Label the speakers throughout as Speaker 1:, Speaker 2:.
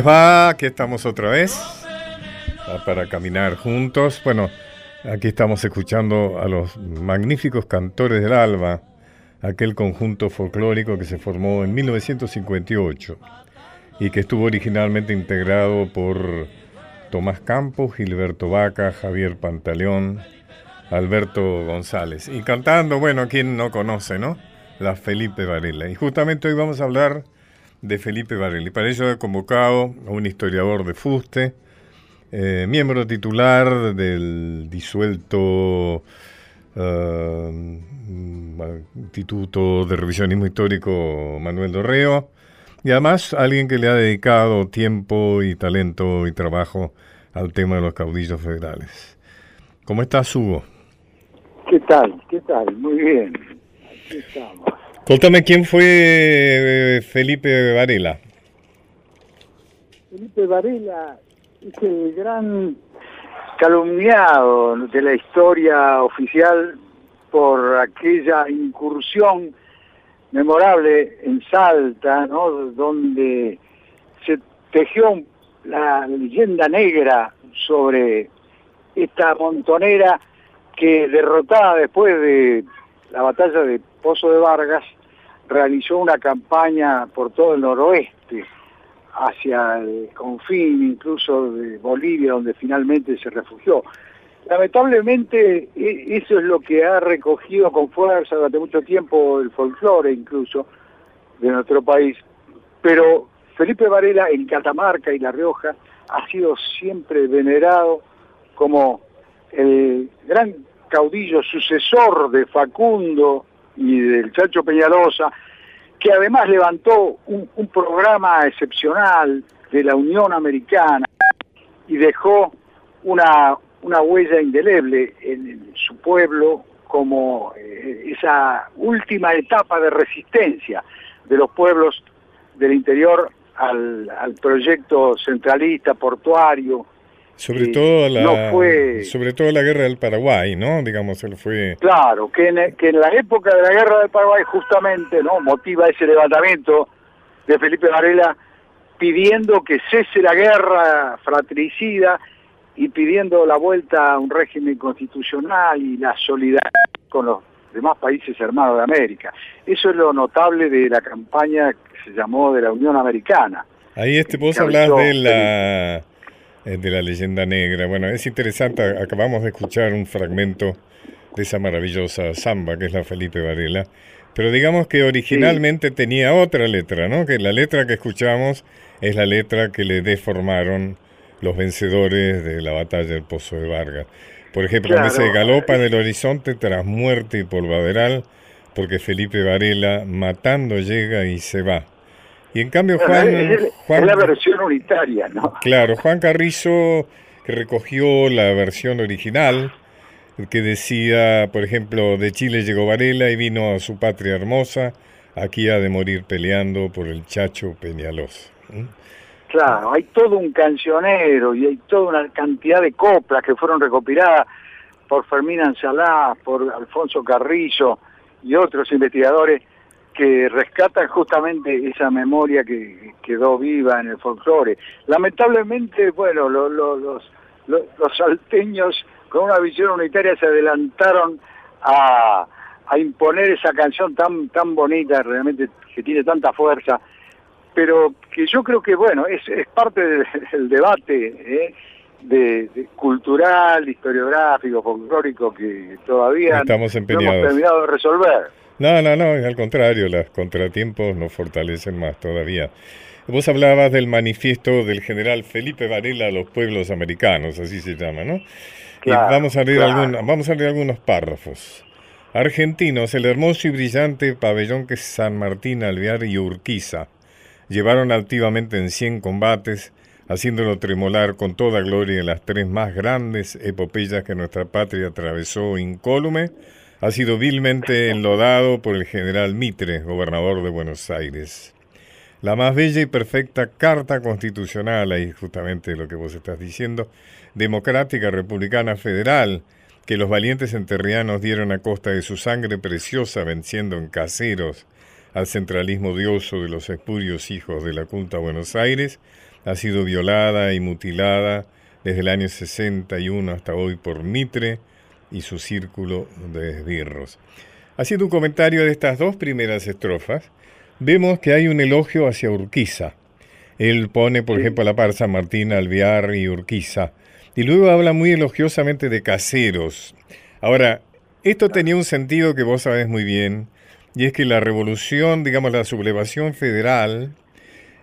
Speaker 1: ¿Cómo les va? Aquí estamos otra vez para caminar juntos. Bueno, aquí estamos escuchando a los magníficos cantores del alba, aquel conjunto folclórico que se formó en 1958 y que estuvo originalmente integrado por Tomás Campos, Gilberto Vaca, Javier Pantaleón, Alberto González. Y cantando, bueno, quien no conoce, ¿no? La Felipe Varela. Y justamente hoy vamos a hablar de Felipe Varela. Y para ello he convocado a un historiador de Fuste, eh, miembro titular del disuelto eh, Instituto de Revisionismo Histórico Manuel Dorreo, y además alguien que le ha dedicado tiempo y talento y trabajo al tema de los caudillos federales. ¿Cómo estás, Hugo?
Speaker 2: ¿Qué tal? ¿Qué tal? Muy bien. Aquí estamos.
Speaker 1: Cuéntame quién fue eh, Felipe Varela.
Speaker 2: Felipe Varela es el gran calumniado de la historia oficial por aquella incursión memorable en Salta, ¿no? donde se tejió la leyenda negra sobre esta montonera que derrotada después de la batalla de Pozo de Vargas, realizó una campaña por todo el noroeste, hacia el confín incluso de Bolivia, donde finalmente se refugió. Lamentablemente e, eso es lo que ha recogido con fuerza durante mucho tiempo el folclore incluso de nuestro país, pero Felipe Varela en Catamarca y La Rioja ha sido siempre venerado como el gran caudillo sucesor de Facundo y del Chacho Peñalosa, que además levantó un, programa excepcional de la Unión Americana y dejó una, una huella indeleble en, su pueblo como eh, esa última etapa de resistencia de los pueblos del interior al, al proyecto centralista, portuario,
Speaker 1: sobre todo la sobre todo la guerra del Paraguay, ¿no? Digamos, él fue
Speaker 2: Claro, que en, que en la época de la guerra del Paraguay justamente, ¿no? motiva ese levantamiento de Felipe Varela pidiendo que cese la guerra fratricida y pidiendo la vuelta a un régimen constitucional y la solidaridad con los demás países hermanos de América. Eso es lo notable de la campaña que se llamó de la Unión Americana.
Speaker 1: Ahí este vos hablas de la de la leyenda negra. Bueno, es interesante, acabamos de escuchar un fragmento de esa maravillosa samba que es la Felipe Varela, pero digamos que originalmente tenía otra letra, ¿no? Que la letra que escuchamos es la letra que le deformaron los vencedores de la batalla del Pozo de Vargas. Por ejemplo, claro. dice galopa en el horizonte tras muerte y polvaderal, porque Felipe Varela matando llega y se va. Y en cambio Juan...
Speaker 2: Es,
Speaker 1: Juan,
Speaker 2: la versión unitaria, ¿no?
Speaker 1: Claro, Juan Carrizo, que recogió la versión original, que decía, por ejemplo, de Chile llegó Varela y vino a su patria hermosa, aquí ha de morir peleando por el Chacho Peñalos.
Speaker 2: Claro, hay todo un cancionero y hay toda una cantidad de coplas que fueron recopiladas por Fermín Ansalá, por Alfonso Carrizo y otros investigadores que rescatan justamente esa memoria que quedó viva en el folclore. Lamentablemente, bueno, los, los, salteños con una visión unitaria se adelantaron a, imponer esa canción tan, tan bonita, realmente que tiene tanta fuerza, pero que yo creo que, bueno, es, es parte del, debate ¿eh? de, cultural, historiográfico, folclórico que todavía
Speaker 1: Estamos
Speaker 2: no hemos terminado de resolver.
Speaker 1: No, no, no, al contrario, los contratiempos nos fortalecen más todavía. Vos hablabas del manifiesto del general Felipe Varela a los pueblos americanos, así se llama, ¿no? y vamos a, leer vamos a leer algunos párrafos. Argentinos, el hermoso y brillante pabellón que San Martín, Alvear y Urquiza llevaron altivamente en cien combates, haciéndolo tremolar con toda gloria en las tres más grandes epopeyas que nuestra patria atravesó incólume, ha sido vilmente enlodado por el general Mitre, gobernador de Buenos Aires. La más bella y perfecta carta constitucional, ahí justamente lo que vos estás diciendo, democrática, republicana, federal, que los valientes enterrianos dieron a costa de su sangre preciosa venciendo en caseros al centralismo dioso de los espurios hijos de la culta Buenos Aires, ha sido violada y mutilada desde el año 61 hasta hoy por Mitre y su círculo de esbirros. Haciendo un comentario de estas dos primeras estrofas, vemos que hay un elogio hacia Urquiza. Él pone, por ejemplo, a la par San Martín, Alvear y Urquiza, y luego habla muy elogiosamente de caseros. Ahora, esto tenía un sentido que vos sabés muy bien, y es que la revolución, digamos, la sublevación federal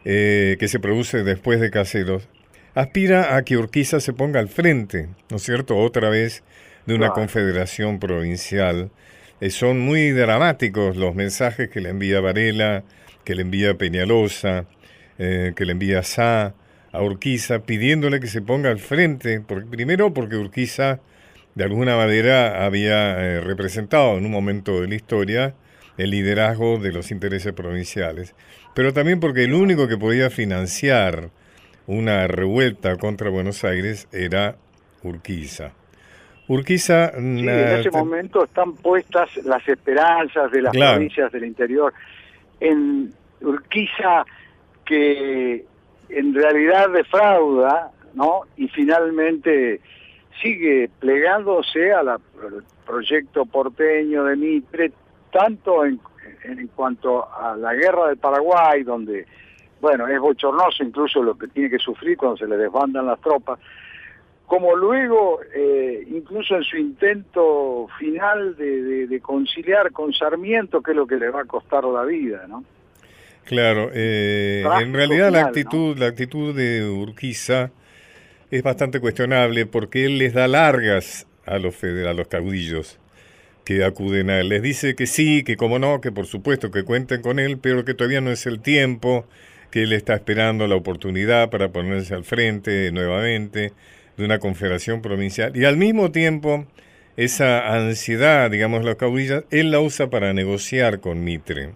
Speaker 1: eh, que se produce después de Caseros, aspira a que Urquiza se ponga al frente, ¿no es cierto?, otra vez de una confederación provincial. Eh, son muy dramáticos los mensajes que le envía Varela, que le envía Peñalosa, eh, que le envía Sá a Urquiza, pidiéndole que se ponga al frente, primero porque Urquiza de alguna manera había representado en un momento de la historia el liderazgo de los intereses provinciales, pero también porque el único que podía financiar una revuelta contra Buenos Aires era Urquiza.
Speaker 2: Urquiza... en ese momento están puestas las esperanzas de las provincias del interior en Urquiza que en realidad defrauda, ¿no? Y finalmente sigue plegándose al proyecto porteño de Mitre, tanto en, en cuanto a la guerra del Paraguay, donde, bueno, es bochornoso incluso lo que tiene que sufrir cuando se le desbandan las tropas, como luego, eh, incluso en su intento final de, conciliar con Sarmiento, que es lo que le va a costar la vida, ¿no?
Speaker 1: Claro, eh, en realidad la actitud, la actitud de Urquiza es bastante cuestionable porque él les da largas a los, a los caudillos que acuden a él. Les dice que sí, que como no, que por supuesto que cuenten con él, pero que todavía no es el tiempo, que él está esperando la oportunidad para ponerse al frente nuevamente de una confederación provincial. Y al mismo tiempo, esa ansiedad, digamos, los caudillas, él la usa para negociar con Mitre.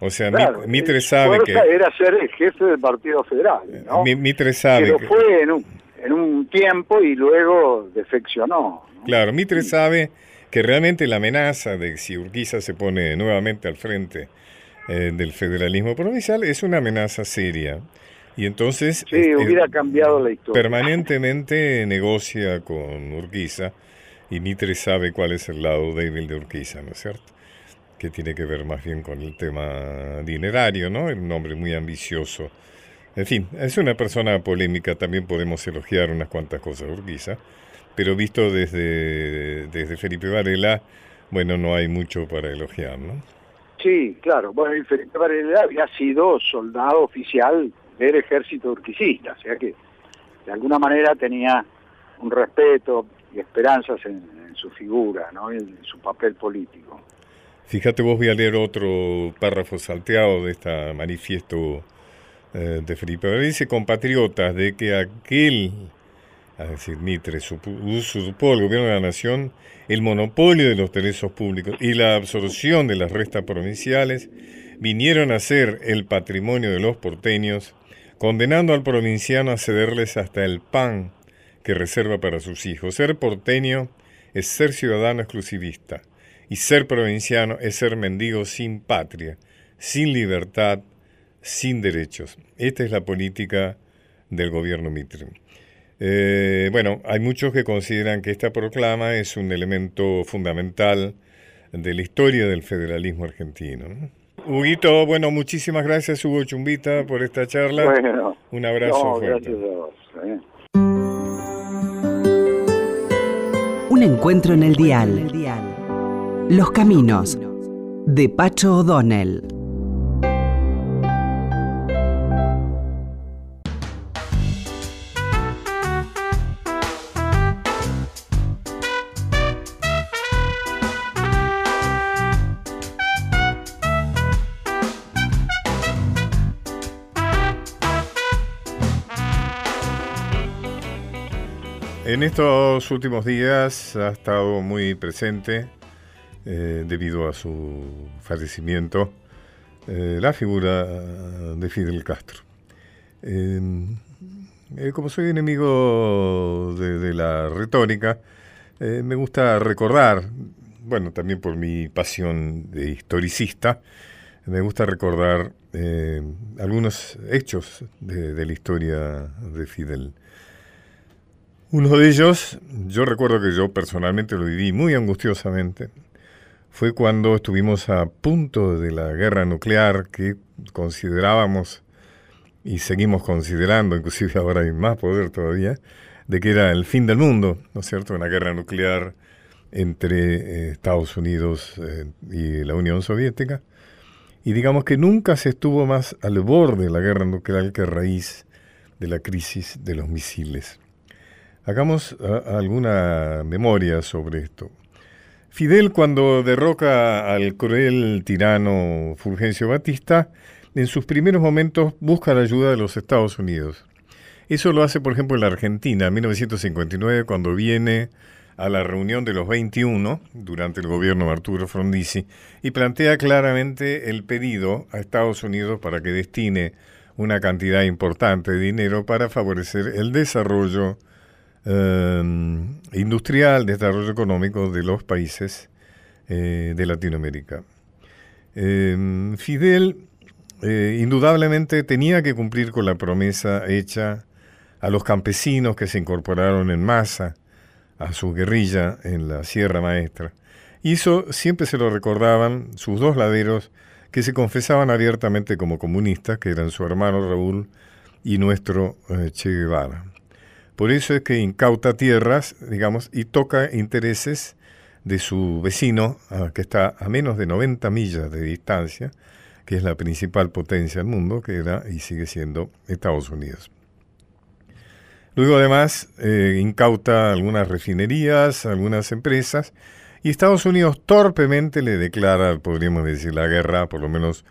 Speaker 1: O sea, Mitre sabe que...
Speaker 2: Era ser el jefe del Partido Federal, ¿no?
Speaker 1: Mitre sabe
Speaker 2: Pero fue en un, en un tiempo y luego defeccionó.
Speaker 1: Claro, Mitre sabe que realmente la amenaza de si Urquiza se pone nuevamente al frente eh, del federalismo provincial es una amenaza seria. Y entonces
Speaker 2: sí, este, hubiera cambiado la historia.
Speaker 1: permanentemente negocia con Urquiza y Mitre sabe cuál es el lado débil de Urquiza, ¿no es cierto? Que tiene que ver más bien con el tema dinerario, ¿no? Un hombre muy ambicioso. En fin, es una persona polémica, también podemos elogiar unas cuantas cosas Urquiza pero visto desde, desde Felipe Varela, bueno, no hay mucho para elogiar, ¿no?
Speaker 2: Sí, claro. Bueno, Felipe Varela había sido soldado oficial del ejército urquicista, o sea que de alguna manera tenía un respeto y esperanzas en, su figura, ¿no? en su papel político.
Speaker 1: Fíjate, vos voy a leer otro párrafo salteado de este manifiesto eh, de Felipe. Dice, compatriotas, de que aquel a decir Mitre, usurpó al gobierno de la nación el monopolio de los derechos públicos y la absorción de las restas provinciales, vinieron a ser el patrimonio de los porteños, condenando al provinciano a cederles hasta el pan que reserva para sus hijos. Ser porteño es ser ciudadano exclusivista y ser provinciano es ser mendigo sin patria, sin libertad, sin derechos. Esta es la política del gobierno Mitre. Eh, bueno, hay muchos que consideran que esta proclama es un elemento fundamental de la historia del federalismo argentino. Huguito, bueno, muchísimas gracias Hugo Chumbita por esta charla. Bueno, un abrazo fuerte. ¿eh?
Speaker 3: Un encuentro en el dial. Los caminos de Pacho O'Donnell.
Speaker 1: En estos últimos días ha estado muy presente, eh, debido a su fallecimiento, eh, la figura de Fidel Castro. Eh, como soy enemigo de, la retórica, me gusta recordar, bueno, también por mi pasión de historicista, me gusta recordar algunos hechos de, la historia de Fidel. Uno de ellos, yo recuerdo que yo personalmente lo viví muy angustiosamente, fue cuando estuvimos a punto de la guerra nuclear que considerábamos y seguimos considerando, inclusive ahora hay más poder todavía, de que era el fin del mundo, ¿no es cierto? Una guerra nuclear entre eh, Estados Unidos eh, y la Unión Soviética. Y digamos que nunca se estuvo más al borde de la guerra nuclear que a raíz de la crisis de los misiles. Hagamos alguna memoria sobre esto. Fidel cuando derroca al cruel tirano Fulgencio Batista, en sus primeros momentos busca la ayuda de los Estados Unidos. Eso lo hace, por ejemplo, en la Argentina, en 1959, cuando viene a la reunión de los 21 durante el gobierno de Arturo Frondizi y plantea claramente el pedido a Estados Unidos para que destine una cantidad importante de dinero para favorecer el desarrollo eh, industrial, desarrollo económico de los países eh, de Latinoamérica. Eh, Fidel indudablemente tenía que cumplir con la promesa hecha a los campesinos que se incorporaron en masa a su guerrilla en la Sierra Maestra. Y eso siempre se lo recordaban sus dos laderos que se confesaban abiertamente como comunistas, que eran su hermano Raúl y nuestro eh, Che Guevara. Por eso es que incauta tierras, digamos, y toca intereses de su vecino, que está a menos de 90 millas de distancia, que es la principal potencia del mundo, que era y sigue siendo Estados Unidos. Luego además eh, incauta algunas refinerías, algunas empresas, y Estados Unidos torpemente le declara, podríamos decir, la guerra, por lo menos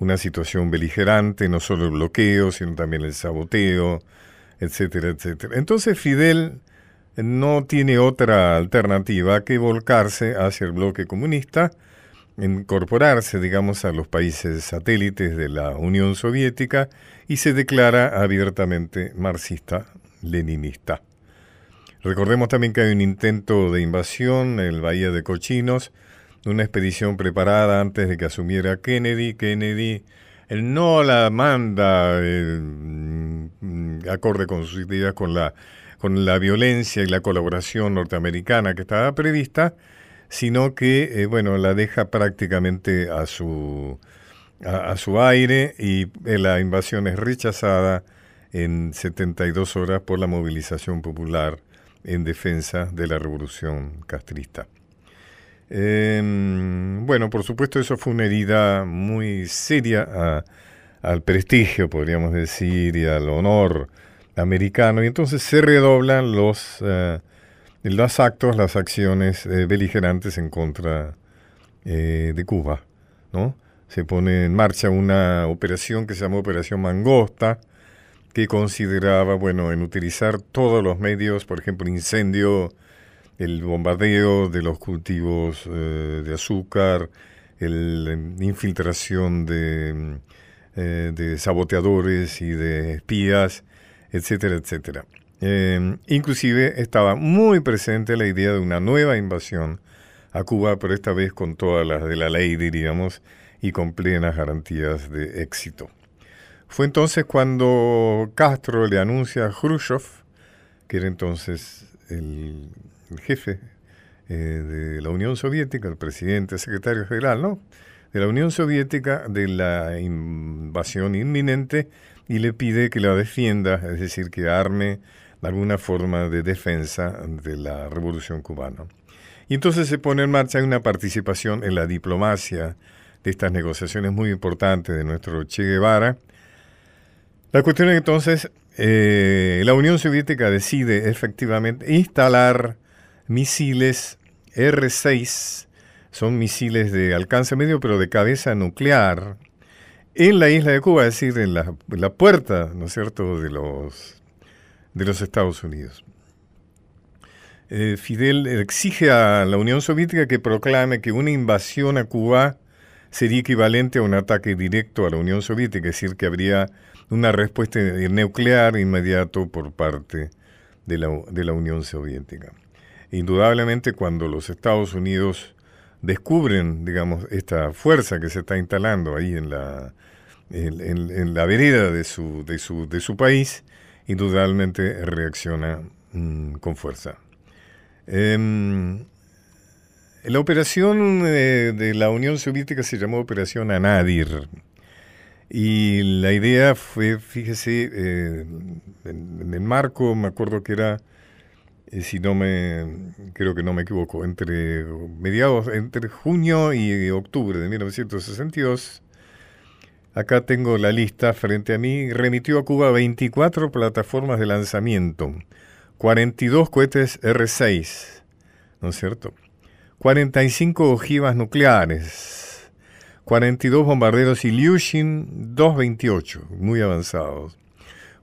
Speaker 1: una situación beligerante, no solo el bloqueo, sino también el saboteo, etcétera, etcétera. Entonces Fidel no tiene otra alternativa que volcarse hacia el bloque comunista, incorporarse, digamos, a los países satélites de la Unión Soviética y se declara abiertamente marxista leninista. Recordemos también que hay un intento de invasión en el Bahía de Cochinos, una expedición preparada antes de que asumiera Kennedy. Kennedy no la manda mm, acorde con sus ideas, con la, con la violencia y la colaboración norteamericana que estaba prevista, sino que, eh, bueno, la deja prácticamente a su, a su aire y eh, la invasión es rechazada en 72 horas por la movilización popular en defensa de la revolución castrista. Em, bueno, por supuesto eso fue una herida muy seria al prestigio, podríamos decir, y al honor americano, y entonces se redoblan los, eh, los actos, las acciones eh, beligerantes en contra eh, de Cuba. ¿no? Se pone en marcha una operación que se llama Operación Mangosta, que consideraba, bueno, en utilizar todos los medios, por ejemplo, incendio, el bombardeo de los cultivos eh, de azúcar, la infiltración de, eh, de, saboteadores y de espías, etcétera, etcétera. Em, inclusive estaba muy presente la idea de una nueva invasión a Cuba, pero esta vez con todas las de la ley, diríamos, y con plenas garantías de éxito. Fue entonces cuando Castro le anuncia a Khrushchev, que era entonces el, jefe eh, de la Unión Soviética, el presidente, secretario general, ¿no? De la Unión Soviética, de la invasión inminente, y le pide que la defienda, es decir, que arme alguna forma de defensa de la revolución cubana. Y entonces se pone en marcha una participación en la diplomacia de estas negociaciones muy importantes de nuestro Che Guevara, la cuestión es entonces, eh, la Unión Soviética decide efectivamente instalar misiles R-6, son misiles de alcance medio pero de cabeza nuclear, en la isla de Cuba, es decir, en la, puerta, ¿no es cierto?, de los, de los Estados Unidos. Eh, Fidel exige a la Unión Soviética que proclame que una invasión a Cuba sería equivalente a un ataque directo a la Unión Soviética, es decir, que habría una respuesta nuclear inmediato por parte de la, de la Unión Soviética. Indudablemente cuando los Estados Unidos descubren, digamos, esta fuerza que se está instalando ahí en la, en, la vereda de su, de su, de su país, indudablemente reacciona mm, con fuerza. Em, la operación eh, de la Unión Soviética se llamó Operación Anadir. Y la idea fue, fíjese, eh, en, el marco, me acuerdo que era, si no me, creo que no me equivoco, entre mediados, entre junio y octubre de 1962, acá tengo la lista frente a mí, remitió a Cuba 24 plataformas de lanzamiento, 42 cohetes R6, ¿no es cierto? 45 ojivas nucleares, 42 bombarderos Ilyushin 228, muy avanzados,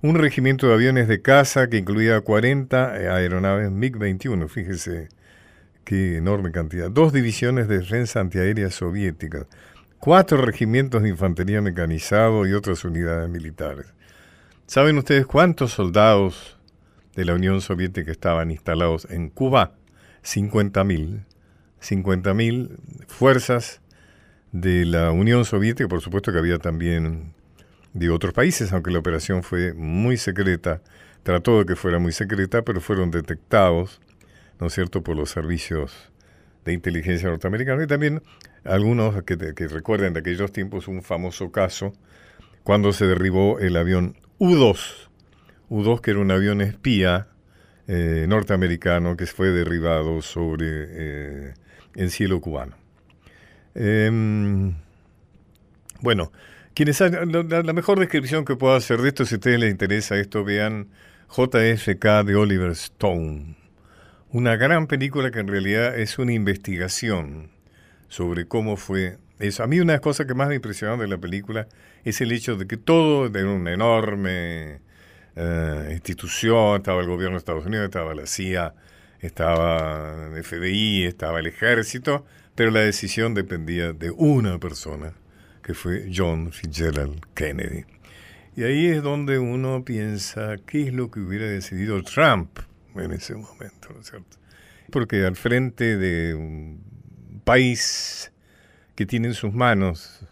Speaker 1: un regimiento de aviones de caza que incluía 40 aeronaves MiG-21, fíjese qué enorme cantidad, dos divisiones de defensa antiaérea soviética, cuatro regimientos de infantería mecanizado y otras unidades militares. ¿Saben ustedes cuántos soldados de la Unión Soviética estaban instalados en Cuba? 50.000. 50.000 fuerzas de la Unión Soviética, por supuesto que había también de otros países, aunque la operación fue muy secreta, trató de que fuera muy secreta, pero fueron detectados, ¿no es cierto?, por los servicios de inteligencia norteamericana y también algunos que, que recuerden de aquellos tiempos un famoso caso cuando se derribó el avión U-2, U-2 que era un avión espía eh, norteamericano que fue derribado sobre eh, el cielo cubano. Em, bueno, quienes la, mejor descripción que puedo hacer de esto, si a ustedes les interesa esto, vean JFK de Oliver Stone. Una gran película que en realidad es una investigación sobre cómo fue eso. A mí una de las cosas que más me impresionó de la película es el hecho de que todo era una enorme eh, institución, estaba el gobierno de Estados Unidos, estaba la CIA, estaba el FBI, estaba el ejército, pero la decisión dependía de una persona, que fue John Fitzgerald Kennedy. Y ahí es donde uno piensa, ¿qué es lo que hubiera decidido Trump en ese momento? ¿no es cierto? Porque al frente de un país que tiene en sus manos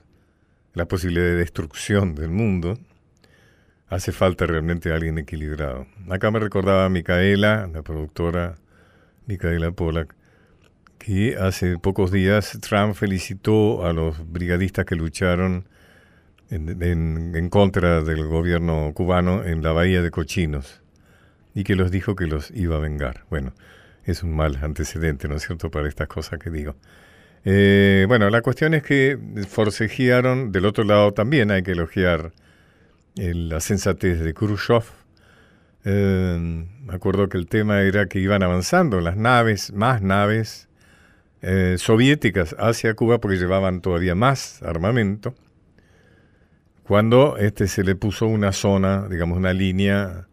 Speaker 1: la posibilidad de destrucción del mundo, hace falta realmente alguien equilibrado. Acá me recordaba Micaela, la productora Micaela Pollack, que hace pocos días Trump felicitó a los brigadistas que lucharon en, contra del gobierno cubano en la bahía de Cochinos y que los dijo que los iba a vengar. Bueno, es un mal antecedente, ¿no es cierto?, para estas cosas que digo. Eh, bueno, la cuestión es que forcejearon, del otro lado también hay que elogiar la sensatez de Khrushchev. Eh, me acuerdo que el tema era que iban avanzando las naves, más naves eh, soviéticas hacia Cuba porque llevaban todavía más armamento. Cuando este se le puso una zona, digamos una línea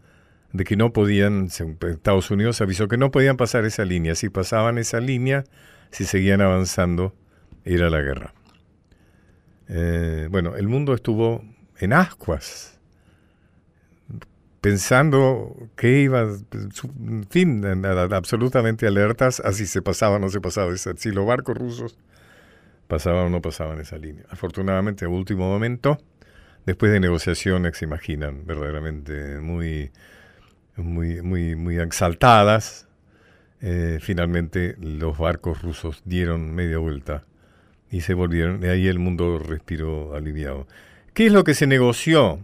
Speaker 1: de que no podían, Estados Unidos avisó que no podían pasar esa línea. Si pasaban esa línea, si seguían avanzando, era la guerra. Eh, bueno, el mundo estuvo en ascuas, pensando que iba, en fin, absolutamente alertas a si se pasaba o no se pasaba, si los barcos rusos pasaban o no pasaban esa línea. Afortunadamente, a último momento, después de negociaciones, se imaginan, verdaderamente muy, muy, muy, muy exaltadas, eh, finalmente los barcos rusos dieron media vuelta y se volvieron, y ahí el mundo respiró aliviado. ¿Qué es lo que se negoció?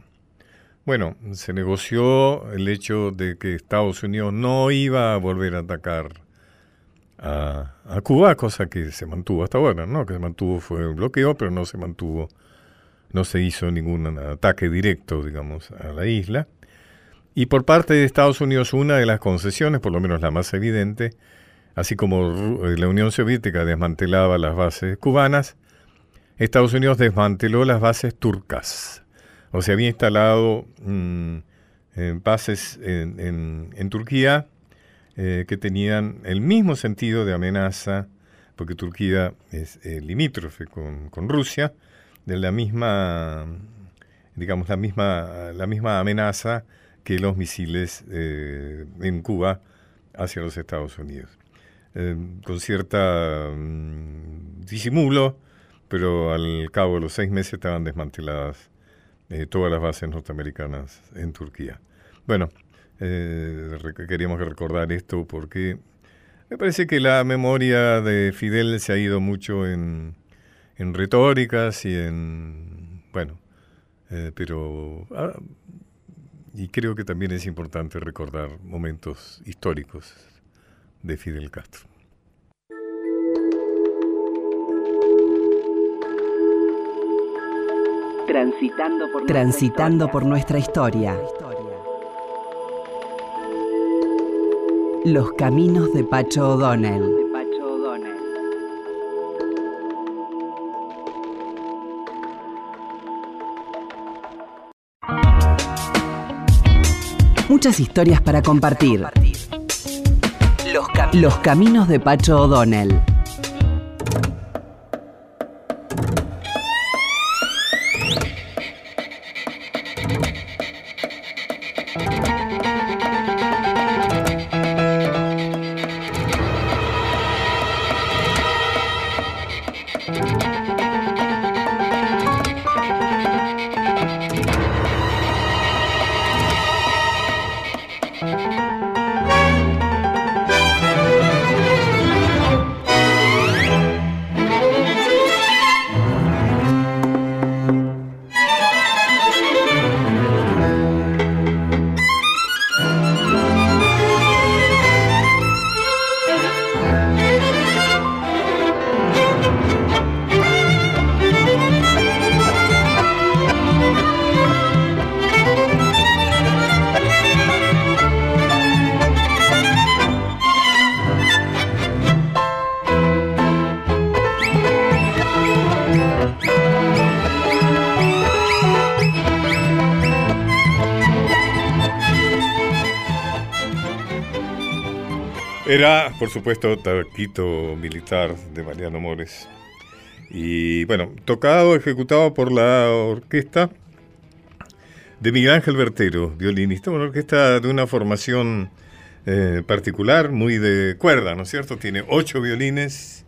Speaker 1: Bueno, se negoció el hecho de que Estados Unidos no iba a volver a atacar a, Cuba, cosa que se mantuvo hasta ahora, ¿no? Que se mantuvo fue un bloqueo, pero no se mantuvo, no se hizo ningún ataque directo, digamos, a la isla. Y por parte de Estados Unidos, una de las concesiones, por lo menos la más evidente, así como la Unión Soviética desmantelaba las bases cubanas, Estados Unidos desmanteló las bases turcas. O sea, había instalado mm, eh, bases en, Turquía eh, que tenían el mismo sentido de amenaza, porque Turquía es eh, limítrofe con, Rusia, de la misma, digamos, la misma, la misma amenaza que los misiles en Cuba hacia los Estados Unidos. con cierta mm, disimulo, pero al cabo de los seis meses estaban desmanteladas eh, todas las bases norteamericanas en Turquía. Bueno, eh, queríamos recordar esto porque me parece que la memoria de Fidel se ha ido mucho en, en retóricas y en, bueno, eh, pero y creo que también es importante recordar momentos históricos de Fidel Castro.
Speaker 3: Transitando por, Transitando por nuestra historia. Los caminos de Pacho O'Donnell. Muchas historias para compartir. Los, caminos de Pacho O'Donnell.
Speaker 1: Era, por supuesto, Taquito Militar de Mariano Mores. Y bueno, tocado, ejecutado por la orquesta de Miguel Ángel Bertero, violinista, una orquesta de una formación eh, particular, muy de cuerda, ¿no es cierto? Tiene ocho violines,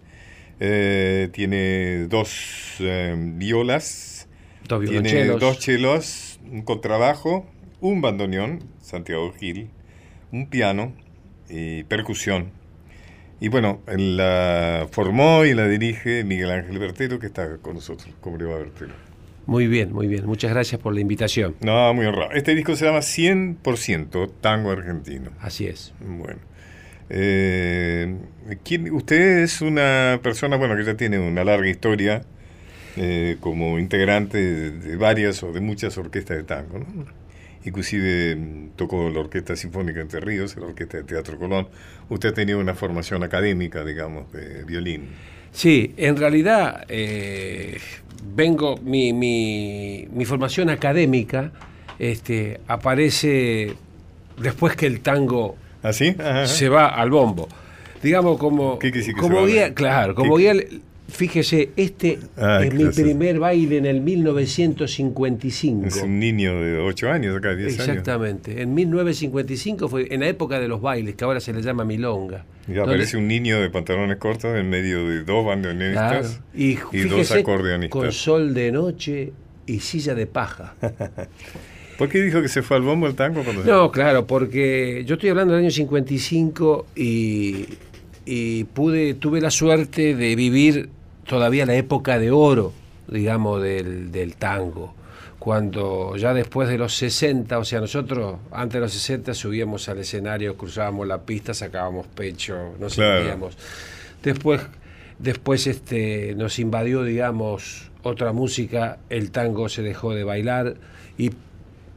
Speaker 1: eh, tiene dos eh, violas,
Speaker 4: dos
Speaker 1: tiene dos chelos, un contrabajo, un bandoneón, Santiago Gil, un piano, y percusión. Y bueno, la formó y la dirige Miguel Ángel Bertero, que está con nosotros. ¿Cómo le va, Bertero?
Speaker 4: Muy bien, muy bien. Muchas gracias por la invitación.
Speaker 1: No, muy honrado. Este disco se llama 100% Tango Argentino.
Speaker 4: Así es.
Speaker 1: Bueno. Eh, usted es una persona, bueno, que ya tiene una larga historia eh, como integrante de, de, varias o de muchas orquestas de tango, ¿no? Inclusive mm, tocó la Orquesta Sinfónica Entre Ríos, la Orquesta de Teatro Colón. Usted ha tenido una formación académica, digamos, de violín.
Speaker 4: Sí, en realidad eh, vengo, mi, mi, formación académica este, aparece después que el tango
Speaker 1: ¿Ah,
Speaker 4: se va al bombo. Digamos como, como guía, claro, como guía Fíjese, este ah, es mi primer baile en el 1955. Es
Speaker 1: un niño de 8 años, acá 10
Speaker 4: años. Exactamente. En 1955 fue en la época de los bailes, que ahora se le llama milonga.
Speaker 1: Y aparece un niño de pantalones cortos en medio de dos bandoneonistas y, dos acordeonistas.
Speaker 4: Con sol de noche y silla de paja.
Speaker 1: ¿Por qué dijo que se fue al bombo el tango?
Speaker 4: no, claro, porque yo estoy hablando del año 55 y, y pude, tuve la suerte de vivir todavía la época de oro, digamos, del, tango cuando ya después de los 60, o sea, nosotros antes de los 60 subíamos al escenario, cruzábamos la pista, sacábamos pecho, nos claro. Después, después este, nos invadió, digamos, otra música, el tango se dejó de bailar y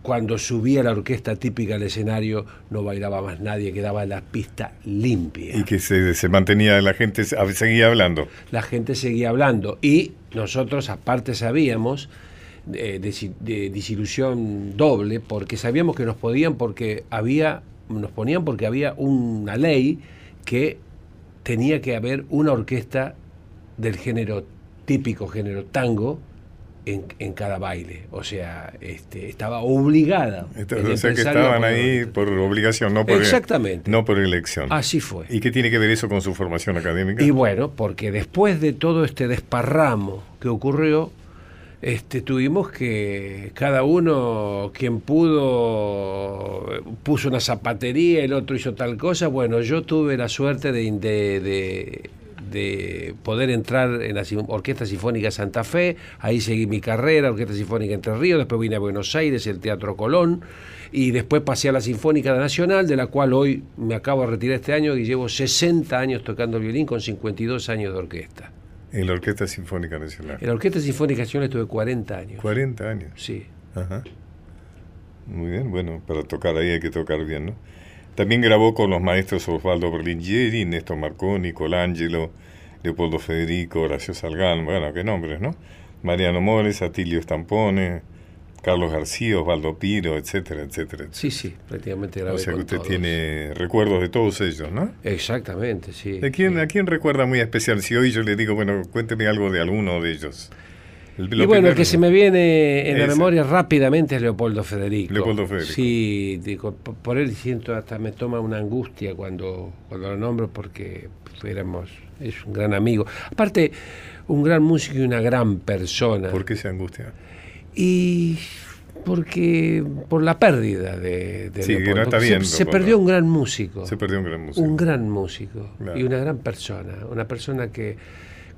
Speaker 4: cuando subía la orquesta típica al escenario no bailaba más nadie, quedaba la pista limpia.
Speaker 1: Y que se, mantenía, la gente seguía hablando.
Speaker 4: La gente seguía hablando y nosotros aparte sabíamos eh, de, disilusión doble porque sabíamos que nos podían porque había, nos ponían porque había una ley que tenía que haber una orquesta del género típico, género tango, en, cada baile. O sea, este, estaba obligada.
Speaker 1: o sea que estaban ahí por obligación, no por,
Speaker 4: Exactamente.
Speaker 1: no por elección.
Speaker 4: Así fue.
Speaker 1: ¿Y qué tiene que ver eso con su formación académica?
Speaker 4: Y bueno, porque después de todo este desparramo que ocurrió, este, tuvimos que cada uno, quien pudo, puso una zapatería, el otro hizo tal cosa. Bueno, yo tuve la suerte de, de, de, poder entrar en la Orquesta Sinfónica Santa Fe, ahí seguí mi carrera, Orquesta Sinfónica Entre Ríos, después vine a Buenos Aires, el Teatro Colón, y después pasé a la Sinfónica Nacional, de la cual hoy me acabo de retirar este año y llevo 60 años tocando el violín con 52 años de orquesta.
Speaker 1: En la Orquesta Sinfónica Nacional.
Speaker 4: En la Orquesta Sinfónica Nacional estuve 40 años.
Speaker 1: 40 años.
Speaker 4: Sí.
Speaker 1: Ajá. Muy bien, bueno, para tocar ahí hay que tocar bien, ¿no? También grabó con los maestros Osvaldo Berlingieri, Néstor Marconi, Colangelo, Leopoldo Federico, Horacio Salgán, bueno, qué nombres, ¿no? Mariano Mores, Atilio Stampone, Carlos García, Osvaldo Piro, etcétera, etcétera.
Speaker 4: Sí, sí, prácticamente grabé
Speaker 1: O sea que usted tiene recuerdos de todos ellos, ¿no?
Speaker 4: Exactamente, sí.
Speaker 1: ¿De quién, ¿A quién recuerda muy especial? Si hoy yo le digo, bueno, cuénteme algo de alguno de ellos.
Speaker 4: Y bueno, el que se me viene en la memoria rápidamente es Leopoldo Federico.
Speaker 1: Leopoldo Federico.
Speaker 4: Sí, digo, por él siento hasta me toma una angustia cuando, cuando lo nombro porque éramos, es un gran amigo. Aparte, un gran músico y una gran persona.
Speaker 1: ¿Por qué esa angustia?
Speaker 4: y porque por la pérdida de, de
Speaker 1: sí, no está bien,
Speaker 4: se, perdió un gran músico
Speaker 1: se perdió un gran músico
Speaker 4: un gran músico y una gran persona una persona que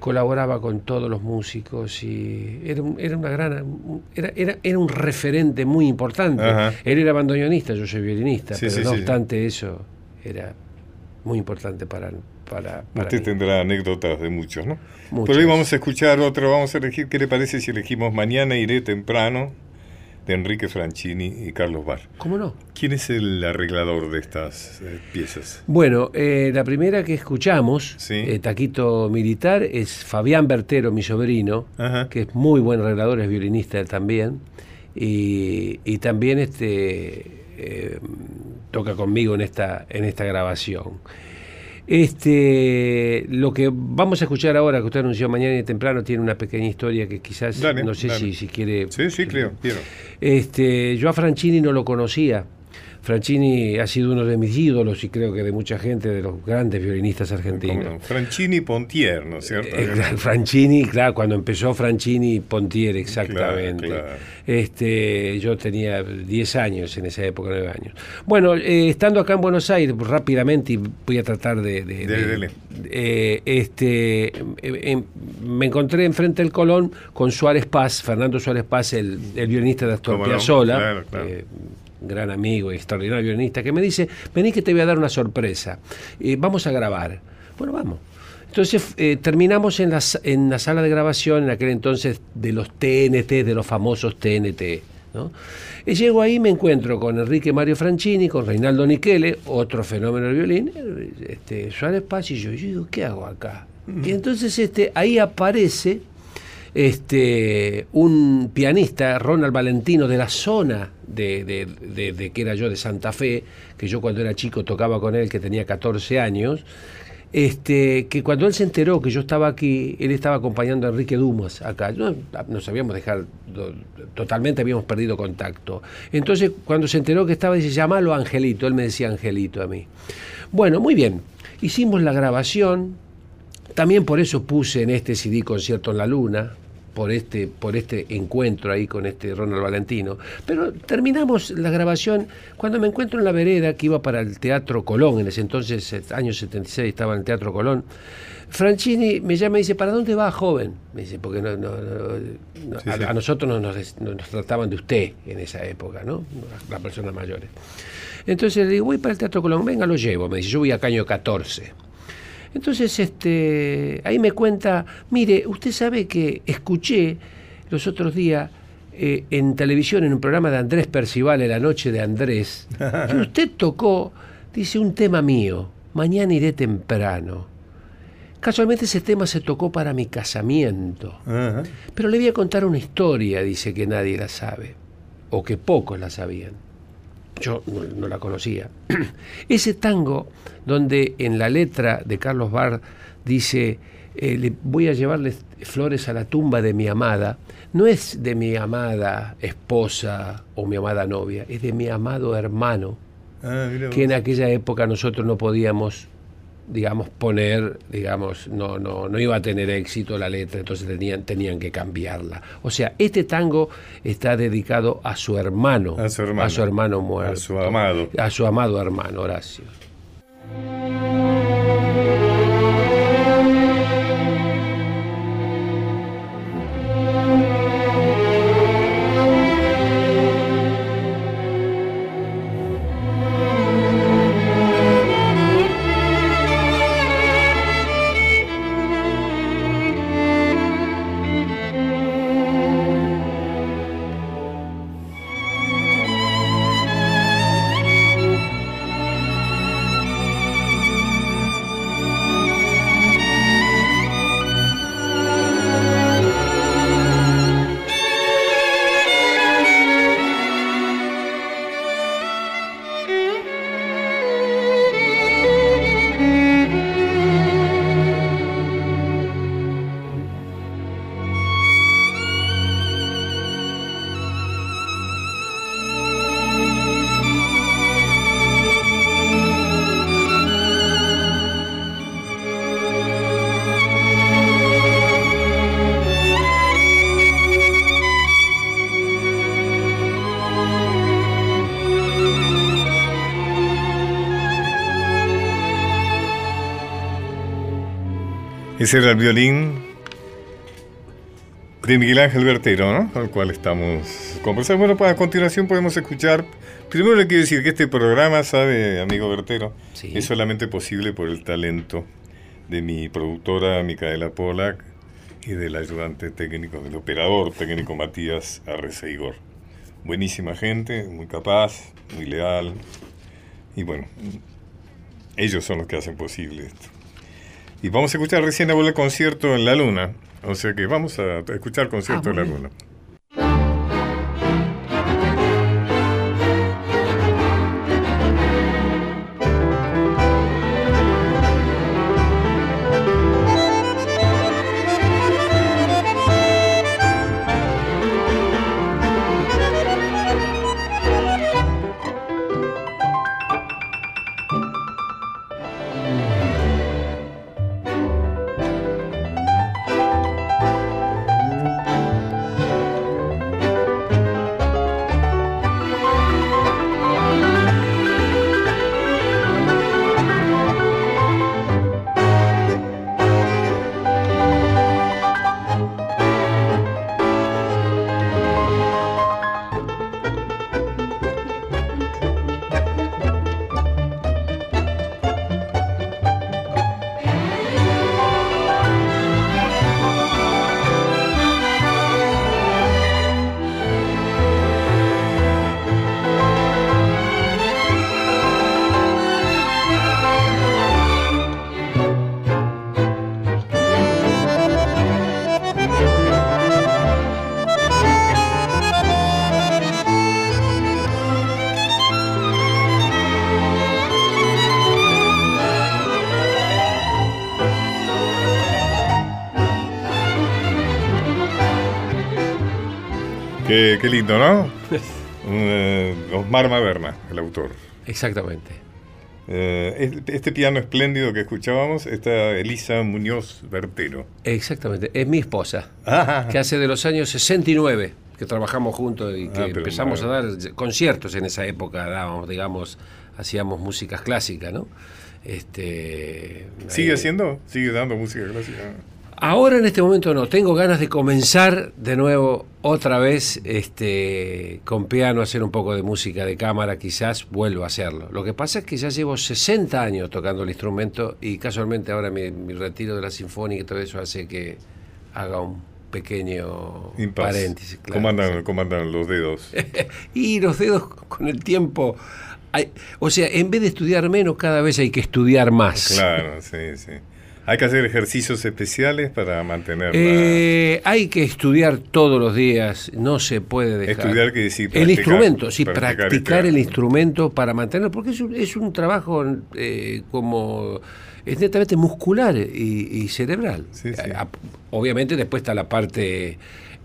Speaker 4: colaboraba con todos los músicos y era, era una gran era, era, era, un referente muy importante él era bandoneonista yo soy violinista pero no obstante eso era muy importante para, para,
Speaker 1: Usted tendrá anécdotas de muchos, ¿no? Pero hoy vamos a escuchar otro, vamos a elegir, ¿qué le parece si elegimos Mañana iré temprano? De Enrique Franchini y Carlos Bar.
Speaker 4: ¿Cómo no?
Speaker 1: ¿Quién es el arreglador de estas eh, piezas?
Speaker 4: Bueno, eh, la primera que escuchamos, eh, Taquito Militar, es Fabián Bertero, mi sobrino, que es muy buen arreglador, es violinista también, y, y también este, toca conmigo en esta, en esta grabación. Este, lo que vamos a escuchar ahora, que usted anunció mañana y temprano, tiene una pequeña historia que quizás, no sé si, si, quiere...
Speaker 1: Sí, sí, creo, quiero.
Speaker 4: Este, yo a Franchini no lo conocía. Franchini ha sido uno de mis ídolos y creo que de mucha gente, de los grandes violinistas argentinos.
Speaker 1: Franchini Pontier, ¿no es cierto? Eh,
Speaker 4: Franchini, claro, cuando empezó Franchini Pontier, exactamente. Este, yo tenía 10 años en esa época, 9 años. Bueno, eh, estando acá en Buenos Aires, rápidamente, y voy a tratar de... de, eh, este, me encontré enfrente del Colón con Suárez Paz, Fernando Suárez Paz, el, violinista de Astor Piazzolla gran amigo y extraordinario violinista, que me dice, vení que te voy a dar una sorpresa, eh, vamos a grabar. Bueno, vamos. Entonces eh, terminamos en la, en la sala de grabación, en aquel entonces de los TNT, de los famosos TNT. Y llego ahí me encuentro con Enrique Mario Franchini, con Reinaldo Nichele, otro fenómeno del violín, este, Suárez Paz, y yo, yo digo, ¿qué hago acá? Y entonces este, ahí aparece este, un pianista, Ronald Valentino, de la zona de, de, que era yo de Santa Fe, que yo cuando era chico tocaba con él, que tenía 14 años, este, que cuando él se enteró que yo estaba aquí, él estaba acompañando a Enrique Dumas acá. No, nos habíamos dejado, totalmente habíamos perdido contacto. Entonces, cuando se enteró que estaba, dice, llamalo Angelito. Él me decía Angelito a mí. Bueno, muy bien. Hicimos la grabación. También por eso puse en este CD Concierto en la Luna, por este, por este encuentro ahí con este Ronald Valentino. Pero terminamos la grabación cuando me encuentro en la vereda que iba para el Teatro Colón, en ese entonces, año 76, estaba en el Teatro Colón. Franchini me llama y dice, ¿para dónde va, joven? Me dice, porque no, a, nosotros nos, nos, trataban de usted en esa época, ¿no? Las personas mayores. Entonces le digo, voy para el Teatro Colón, venga, lo llevo. Me dice, yo voy a Caño 14. Entonces, este, ahí me cuenta, mire, usted sabe que escuché los otros días eh, en televisión, en un programa de Andrés Percival, en la noche de Andrés, que usted tocó, dice, un tema mío, mañana iré temprano. Casualmente ese tema se tocó para mi casamiento. Pero le voy a contar una historia, dice que nadie la sabe, o que pocos la sabían yo no, la conocía. Ese tango donde en la letra de Carlos Bar dice, eh, le voy a llevarle flores a la tumba de mi amada, no es de mi amada esposa o mi amada novia, es de mi amado hermano, ah, que en aquella época nosotros no podíamos digamos, poner, digamos, no, no, no iba a tener éxito la letra, entonces tenían, tenían que cambiarla. O sea, este tango está dedicado a su hermano,
Speaker 1: a su hermano,
Speaker 4: a su hermano muerto,
Speaker 1: a su amado,
Speaker 4: a su amado hermano, Horacio.
Speaker 1: Ese era el violín de Miguel Ángel Bertero, ¿no? Con el cual estamos conversando. Bueno, pues a continuación podemos escuchar. Primero le quiero decir que este programa, sabe, amigo Bertero, es solamente posible por el talento de mi productora Micaela Polak y del ayudante técnico, del operador técnico Matías Arreceigor. Buenísima gente, muy capaz, muy leal. Y bueno, ellos son los que hacen posible esto. Y vamos a escuchar recién el concierto en la luna. O sea que vamos a escuchar concierto ah, en la luna. Qué, lindo, ¿no? Eh, Osmar Maverna, el autor.
Speaker 4: Exactamente.
Speaker 1: Eh, este piano espléndido que escuchábamos está Elisa Muñoz Bertero.
Speaker 4: Exactamente, es mi esposa, ah. que hace de los años 69 que trabajamos juntos y que ah, empezamos a dar conciertos en esa época, dábamos, digamos, hacíamos músicas clásicas, ¿no?
Speaker 1: Este, ¿Sigue haciendo? ¿Sigue dando música clásica?
Speaker 4: Ahora en este momento no, tengo ganas de comenzar de nuevo otra vez este, con piano, hacer un poco de música de cámara, quizás vuelvo a hacerlo. Lo que pasa es que ya llevo 60 años tocando el instrumento y casualmente ahora mi, retiro de la sinfónica y todo eso hace que haga un pequeño paréntesis.
Speaker 1: Claro, comandan, los dedos.
Speaker 4: y los dedos con el tiempo... o sea, en vez de estudiar menos, cada vez hay que estudiar más.
Speaker 1: Claro, sí, sí. ¿Hay que hacer ejercicios especiales para mantener
Speaker 4: eh, hay que estudiar todos los días, no se puede dejar.
Speaker 1: ¿Estudiar qué decir?
Speaker 4: el instrumento, sí, practicar, el instrumento para mantenerlo, porque es un, es un trabajo eh, como es netamente muscular y, cerebral. Obviamente después está la parte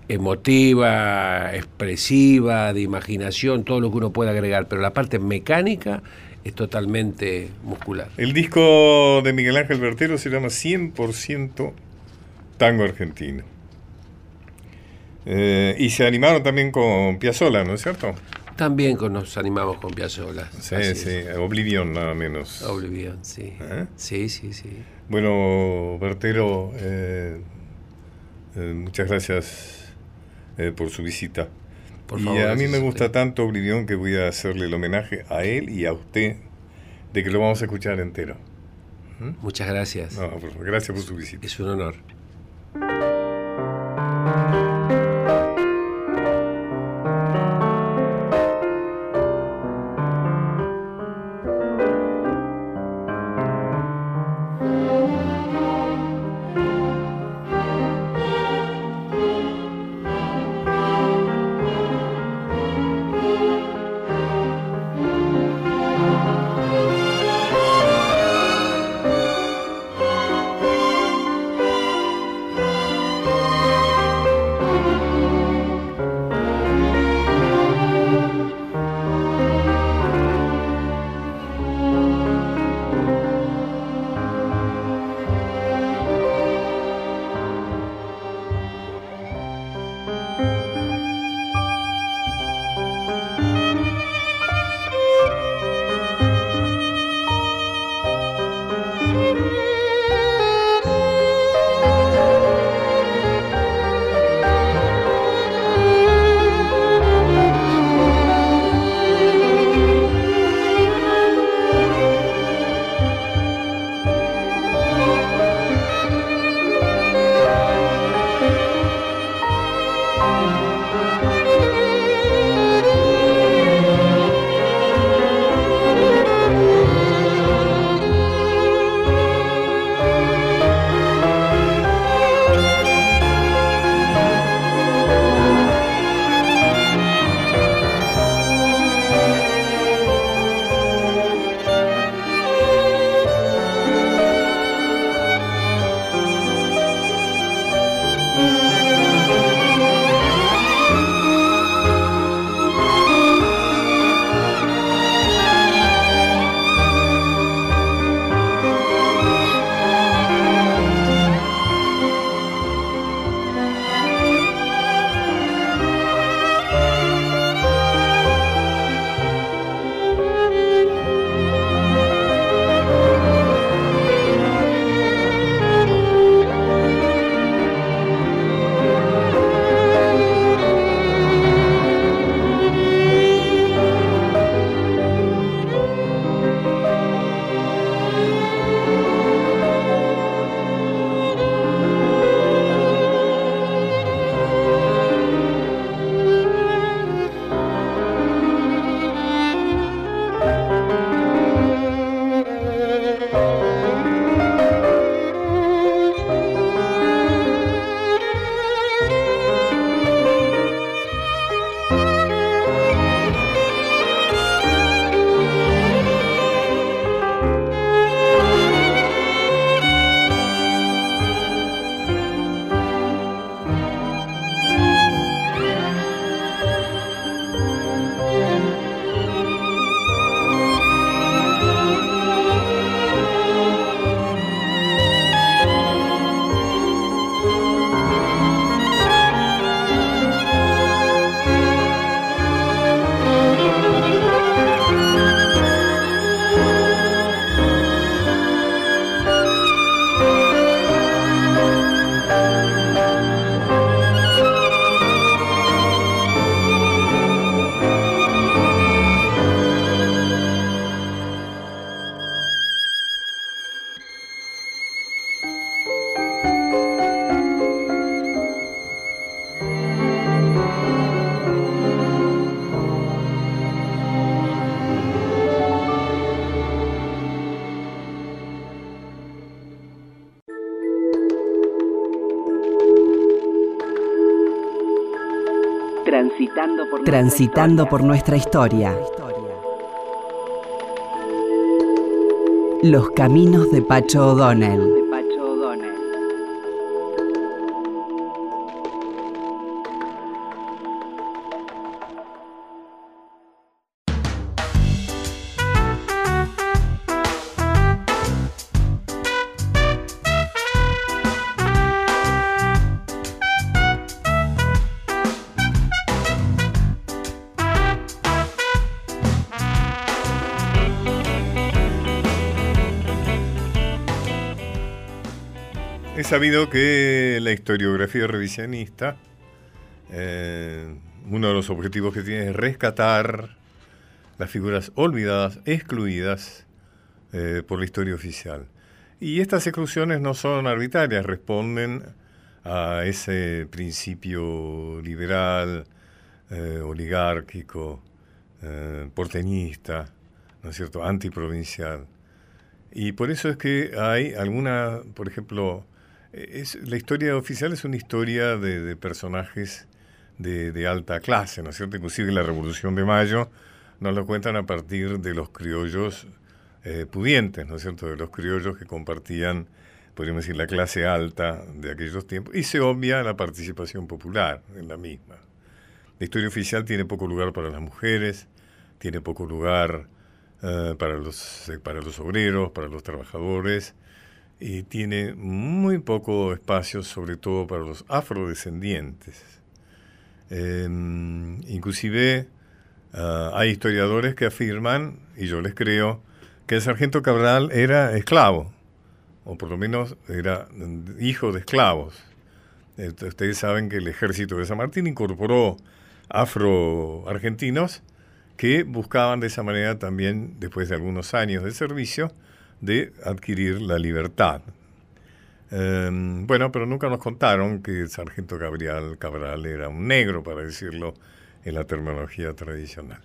Speaker 4: emotiva, expresiva, de imaginación, todo lo que uno puede agregar, pero la parte mecánica es totalmente muscular.
Speaker 1: El disco de Miguel Ángel Bertero se llama 100% Tango Argentino. Eh, y se animaron también con Piazzolla, ¿no es cierto?
Speaker 4: También con, nos animamos con Piazzolla.
Speaker 1: Sí, sí, Oblivion nada menos.
Speaker 4: Oblivion, sí. ¿Eh? Sí, sí, sí.
Speaker 1: Bueno, Bertero, eh, muchas gracias por su visita. Por y a mí me gusta tanto Oblivion que voy a hacerle el homenaje a él y a usted de que lo vamos a escuchar entero.
Speaker 4: ¿Mm? Muchas gracias.
Speaker 1: No, gracias por su visita.
Speaker 4: Es un honor.
Speaker 3: Música Transitando por nuestra historia. Los caminos de Pacho O'Donnell.
Speaker 1: Sabido que la historiografía revisionista, eh, uno de los objetivos que tiene es rescatar las figuras olvidadas, excluidas eh, por la historia oficial. Y estas exclusiones no son arbitrarias, responden a ese principio liberal, eh, oligárquico, porteñista, ¿no es cierto?, antiprovincial. Y por eso es que hay alguna, por ejemplo, es, la historia oficial es una historia de, personajes de, alta clase, ¿no es cierto? Inclusive la Revolución de Mayo nos lo cuentan a partir de los criollos eh, pudientes, ¿no es cierto? De los criollos que compartían, podríamos decir, la clase alta de aquellos tiempos, y se obvia la participación popular en la misma. La historia oficial tiene poco lugar para las mujeres, tiene poco lugar eh, para, los, eh, para los obreros, para los trabajadores, y tiene muy poco espacio, sobre todo para los afrodescendientes. Em, inclusive ah, hay historiadores que afirman, y yo les creo, que el sargento Cabral era esclavo, o por lo menos era hijo de esclavos. Ustedes saben que el ejército de San Martín incorporó afro-argentinos que buscaban de esa manera también, después de algunos años de servicio, de adquirir la libertad. Em, bueno, pero nunca nos contaron que el sargento Gabriel Cabral era un negro, para decirlo en la terminología tradicional.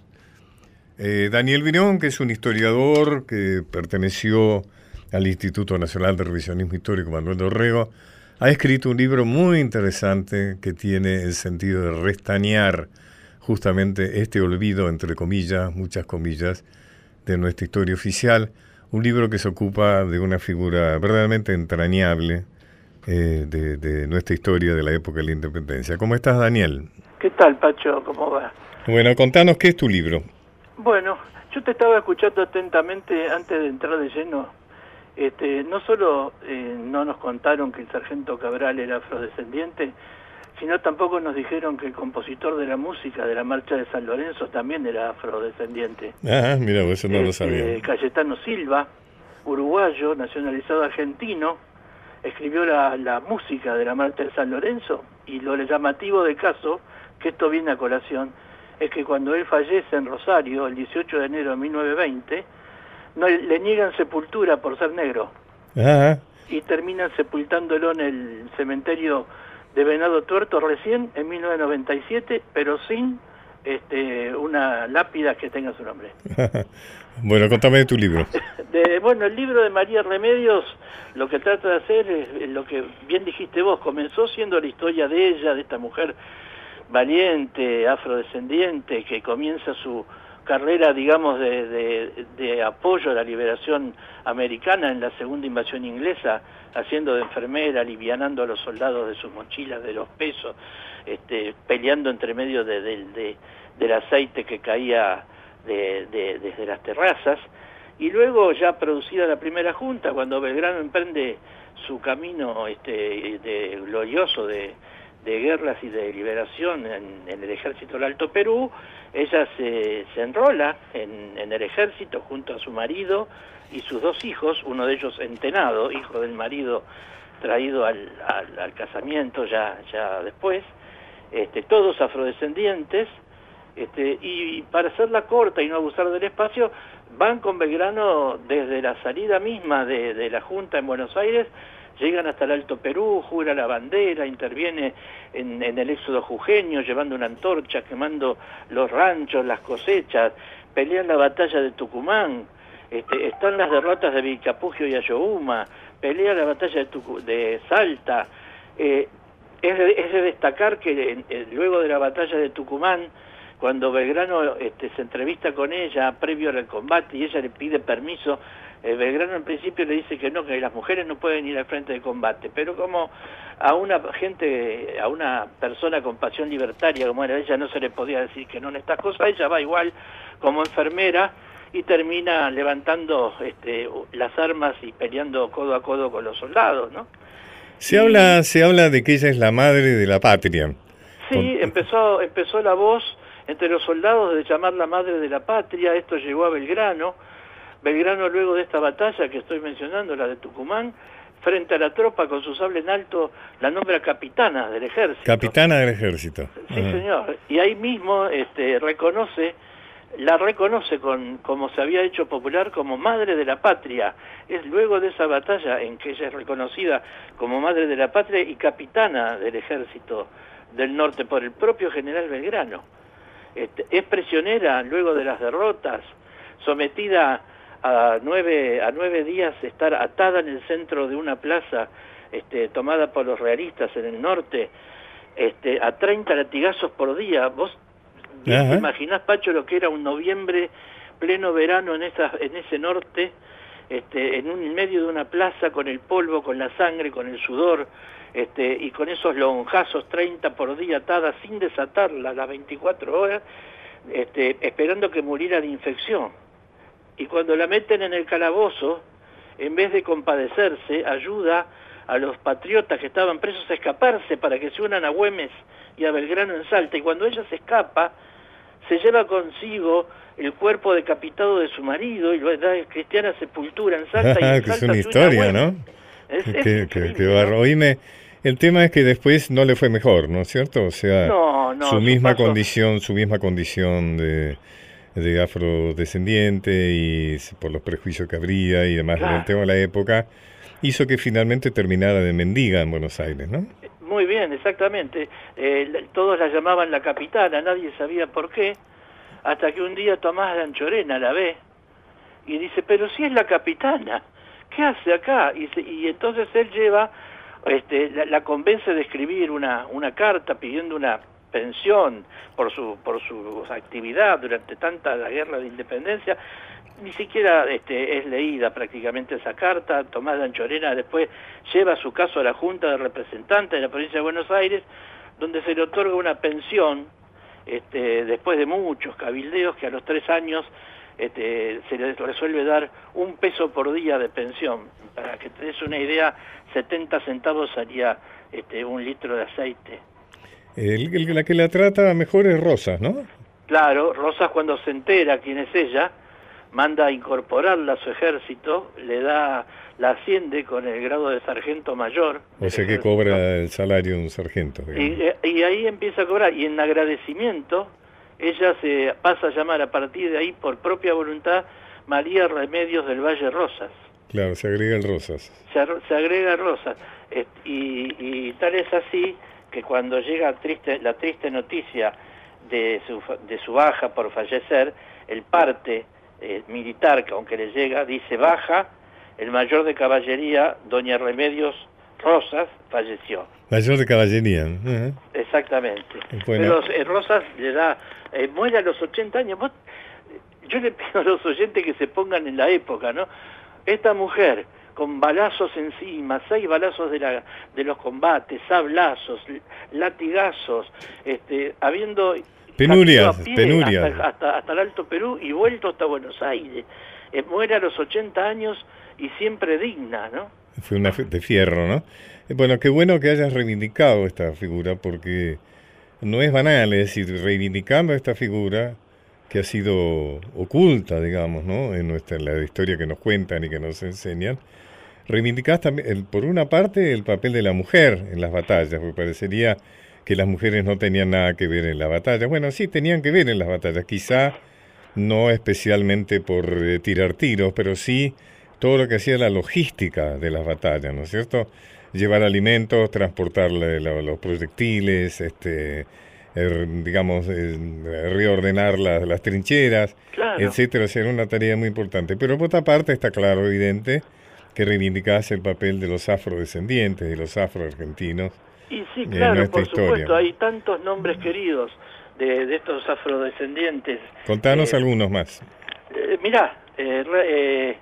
Speaker 1: Eh, Daniel Virón, que es un historiador que perteneció al Instituto Nacional de Revisionismo Histórico Manuel Dorrego, ha escrito un libro muy interesante que tiene el sentido de restañar justamente este olvido, entre comillas, muchas comillas, de nuestra historia oficial. Un libro que se ocupa de una figura verdaderamente entrañable eh, de, nuestra historia de la época de la independencia. ¿Cómo estás, Daniel?
Speaker 5: ¿Qué tal, Pacho? ¿Cómo va?
Speaker 1: Bueno, contanos qué es tu libro.
Speaker 5: Bueno, yo te estaba escuchando atentamente antes de entrar de lleno. Este, no solo eh, no nos contaron que el sargento Cabral era afrodescendiente, sino tampoco nos dijeron que el compositor de la música de la marcha de San Lorenzo también era afrodescendiente.
Speaker 1: Ah, mira, eso no lo este, sabía.
Speaker 5: Cayetano Silva, uruguayo, nacionalizado argentino, escribió la, la, música de la marcha de San Lorenzo y lo llamativo del caso, que esto viene a colación, es que cuando él fallece en Rosario, el 18 de enero de 1920, no, le niegan sepultura por ser negro. Y terminan sepultándolo en el cementerio de Venado Tuerto recién en 1997, pero sin este, una lápida que tenga su nombre.
Speaker 1: bueno, contame de tu libro.
Speaker 5: De, bueno, el libro de María Remedios lo que trata de hacer es lo que bien dijiste vos, comenzó siendo la historia de ella, de esta mujer valiente, afrodescendiente, que comienza su carrera, digamos, de, de apoyo a la liberación americana en la segunda invasión inglesa, haciendo de enfermera, alivianando a los soldados de sus mochilas, de los pesos, este, peleando entre medio de, del aceite que caía desde las terrazas. Y luego, ya producida la primera junta, cuando Belgrano emprende su camino este, de, glorioso de, guerras y de liberación en, el ejército del Alto Perú, ella se, se enrola en, en, el ejército junto a su marido y sus dos hijos, uno de ellos entenado, hijo del marido traído al, al, casamiento ya, ya después, este, todos afrodescendientes, este, y para hacerla corta y no abusar del espacio, van con Belgrano desde la salida misma de, de la Junta en Buenos Aires, llegan hasta el Alto Perú, jura la bandera, interviene en, en, el éxodo jujeño, llevando una antorcha, quemando los ranchos, las cosechas, pelean la batalla de Tucumán, este, están las derrotas de Vicapugio y Ayohuma, pelea la batalla de, Salta. Eh, es, de, destacar que luego de la batalla de Tucumán, cuando Belgrano este, se entrevista con ella previo al combate y ella le pide permiso, eh, Belgrano en principio le dice que no, que las mujeres no pueden ir al frente de combate, pero como a una gente, a una persona con pasión libertaria como era ella, no se le podía decir que no en estas cosas, ella va igual como enfermera y termina levantando este, las armas y peleando codo a codo con los soldados, ¿no?
Speaker 1: Se habla, se habla de que ella es la madre de la patria.
Speaker 5: Sí, empezó, empezó la voz entre los soldados de llamar la madre de la patria, esto llegó a Belgrano. Belgrano luego de esta batalla que estoy mencionando, la de Tucumán, frente a la tropa con su sable en alto, la nombra capitana del ejército.
Speaker 1: Capitana del ejército.
Speaker 5: Sí, señor. Y ahí mismo este, reconoce, la reconoce con, como se había hecho popular como madre de la patria. Es luego de esa batalla en que ella es reconocida como madre de la patria y capitana del ejército del norte por el propio general Belgrano. Este, es prisionera luego de las derrotas, sometida a nueve, a nueve días estar atada en el centro de una plaza este, tomada por los realistas en el norte, este, a 30 latigazos por día. ¿Vos te imaginás, Pacho, lo que era un noviembre, pleno verano en, esa, en ese norte, este, en un medio de una plaza con el polvo, con la sangre, con el sudor, este, y con esos lonjazos 30 por día atada sin desatarla las 24 horas, este, esperando que muriera de infección y cuando la meten en el calabozo, en vez de compadecerse, ayuda a los patriotas que estaban presos a escaparse para que se unan a Güemes y a Belgrano en Salta. Y cuando ella se escapa, se lleva consigo el cuerpo decapitado de su marido y lo da cristiana sepultura en Salta. y
Speaker 1: que es una historia, ¿no? que, que, el tema es que después no le fue mejor, ¿no es cierto? O sea, su misma condición, su misma condición de de afrodescendiente y por los prejuicios que habría y demás del tema de la época, hizo que finalmente terminara de mendiga en Buenos Aires, ¿no?
Speaker 5: Muy bien, exactamente. Eh, todos la llamaban la capitana, nadie sabía por qué, hasta que un día Tomás de Anchorena la ve y dice, pero si es la capitana, ¿qué hace acá? Y, y entonces él lleva, este, la, la, convence de escribir una, una carta pidiendo una pensión por su por su actividad durante tanta la guerra de independencia ni siquiera este, es leída prácticamente esa carta Tomás de Anchorena después lleva su caso a la Junta de Representantes de la provincia de Buenos Aires donde se le otorga una pensión este, después de muchos cabildeos que a los tres años este, se le resuelve dar un peso por día de pensión. Para que te des una idea, 70 centavos salía este, un litro de aceite.
Speaker 1: El, la que la trata mejor es Rosas, ¿no?
Speaker 5: Claro, Rosas cuando se entera quién es ella, manda a incorporarla a su ejército, le da, la asciende con el grado de sargento mayor.
Speaker 1: O sea que cobra el salario de un sargento.
Speaker 5: Y, y, ahí empieza a cobrar, y en agradecimiento, ella se pasa a llamar a partir de ahí por propia voluntad María Remedios del Valle Rosas.
Speaker 1: Claro, se agrega el Rosas.
Speaker 5: Se, se agrega Rosas. Y, y tal es así que cuando llega triste, la triste noticia de su, de su baja por fallecer, el parte eh, militar, que aunque le llega, dice baja, el mayor de caballería, doña Remedios Rosas, falleció.
Speaker 1: Mayor de caballería.
Speaker 5: Exactamente. Pero eh, Rosas le da, eh, muere a los 80 años. yo le pido a los oyentes que se pongan en la época, ¿no? Esta mujer con balazos encima, seis balazos de, la, de los combates, sablazos, latigazos, este, habiendo...
Speaker 1: Penurias, penurias.
Speaker 5: Hasta, hasta, el Alto Perú y vuelto hasta Buenos Aires. Eh, muere a los 80 años y siempre digna, ¿no?
Speaker 1: Fue una de fierro, ¿no? Eh, bueno, qué bueno que hayas reivindicado esta figura porque no es banal, es decir, reivindicando esta figura que ha sido oculta, digamos, ¿no? En nuestra la historia que nos cuentan y que nos enseñan, reivindicás también, por una parte, el papel de la mujer en las batallas, porque parecería que las mujeres no tenían nada que ver en la batalla. Bueno, sí, tenían que ver en las batallas, quizá no especialmente por eh, tirar tiros, pero sí todo lo que hacía la logística de las batallas, ¿no es cierto? Llevar alimentos, transportar los proyectiles, este, er, digamos, eh, reordenar las trincheras, etcétera. O era una tarea muy importante. Pero por otra parte está claro, evidente, que reivindicase el papel de los afrodescendientes y los afroargentinos.
Speaker 5: Y sí, claro, por supuesto, hay tantos nombres queridos de, estos afrodescendientes.
Speaker 1: Contanos eh, algunos más.
Speaker 5: Eh, mirá, eh, eh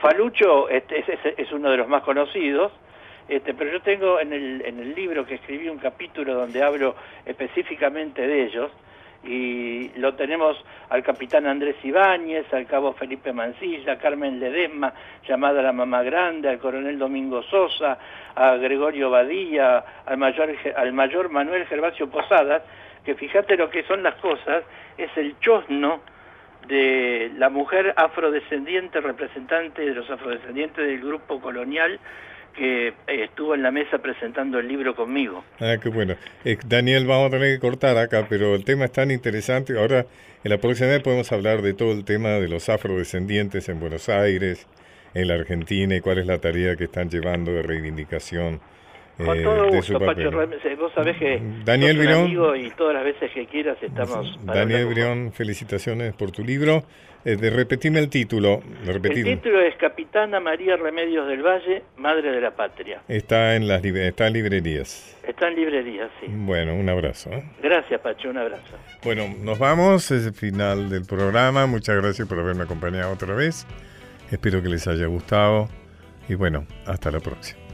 Speaker 5: Falucho este, es, uno de los más conocidos, este, pero yo tengo en el, en el libro que escribí un capítulo donde hablo específicamente de ellos, y lo tenemos al capitán Andrés Ibáñez, al cabo Felipe Mancilla, a Carmen Ledesma, llamada la mamá grande, al coronel Domingo Sosa, a Gregorio Badilla, al mayor, al mayor Manuel Gervasio Posadas, que fíjate lo que son las cosas, es el chosno de la mujer afrodescendiente, representante de los afrodescendientes del grupo colonial que eh, estuvo en la mesa presentando el libro conmigo.
Speaker 1: Ah, qué bueno. Eh, Daniel, vamos a tener que cortar acá, pero el tema es tan interesante. Ahora, en la próxima vez podemos hablar de todo el tema de los afrodescendientes en Buenos Aires, en la Argentina, y cuál es la tarea que están llevando de reivindicación.
Speaker 5: Con eh, todo gusto, Pacho, vos sabés que
Speaker 1: Daniel Brión,
Speaker 5: y todas las veces que quieras estamos...
Speaker 1: Daniel Brión, felicitaciones por tu libro. Eh, de repetirme el título.
Speaker 5: el título es Capitana María Remedios del Valle, Madre de la Patria.
Speaker 1: Está en las está en librerías.
Speaker 5: Está en librerías, sí.
Speaker 1: Bueno, un abrazo. ¿eh?
Speaker 5: Gracias, Pacho, un abrazo.
Speaker 1: Bueno, nos vamos, es el final del programa. Muchas gracias por haberme acompañado otra vez. Espero que les haya gustado y bueno, hasta la próxima.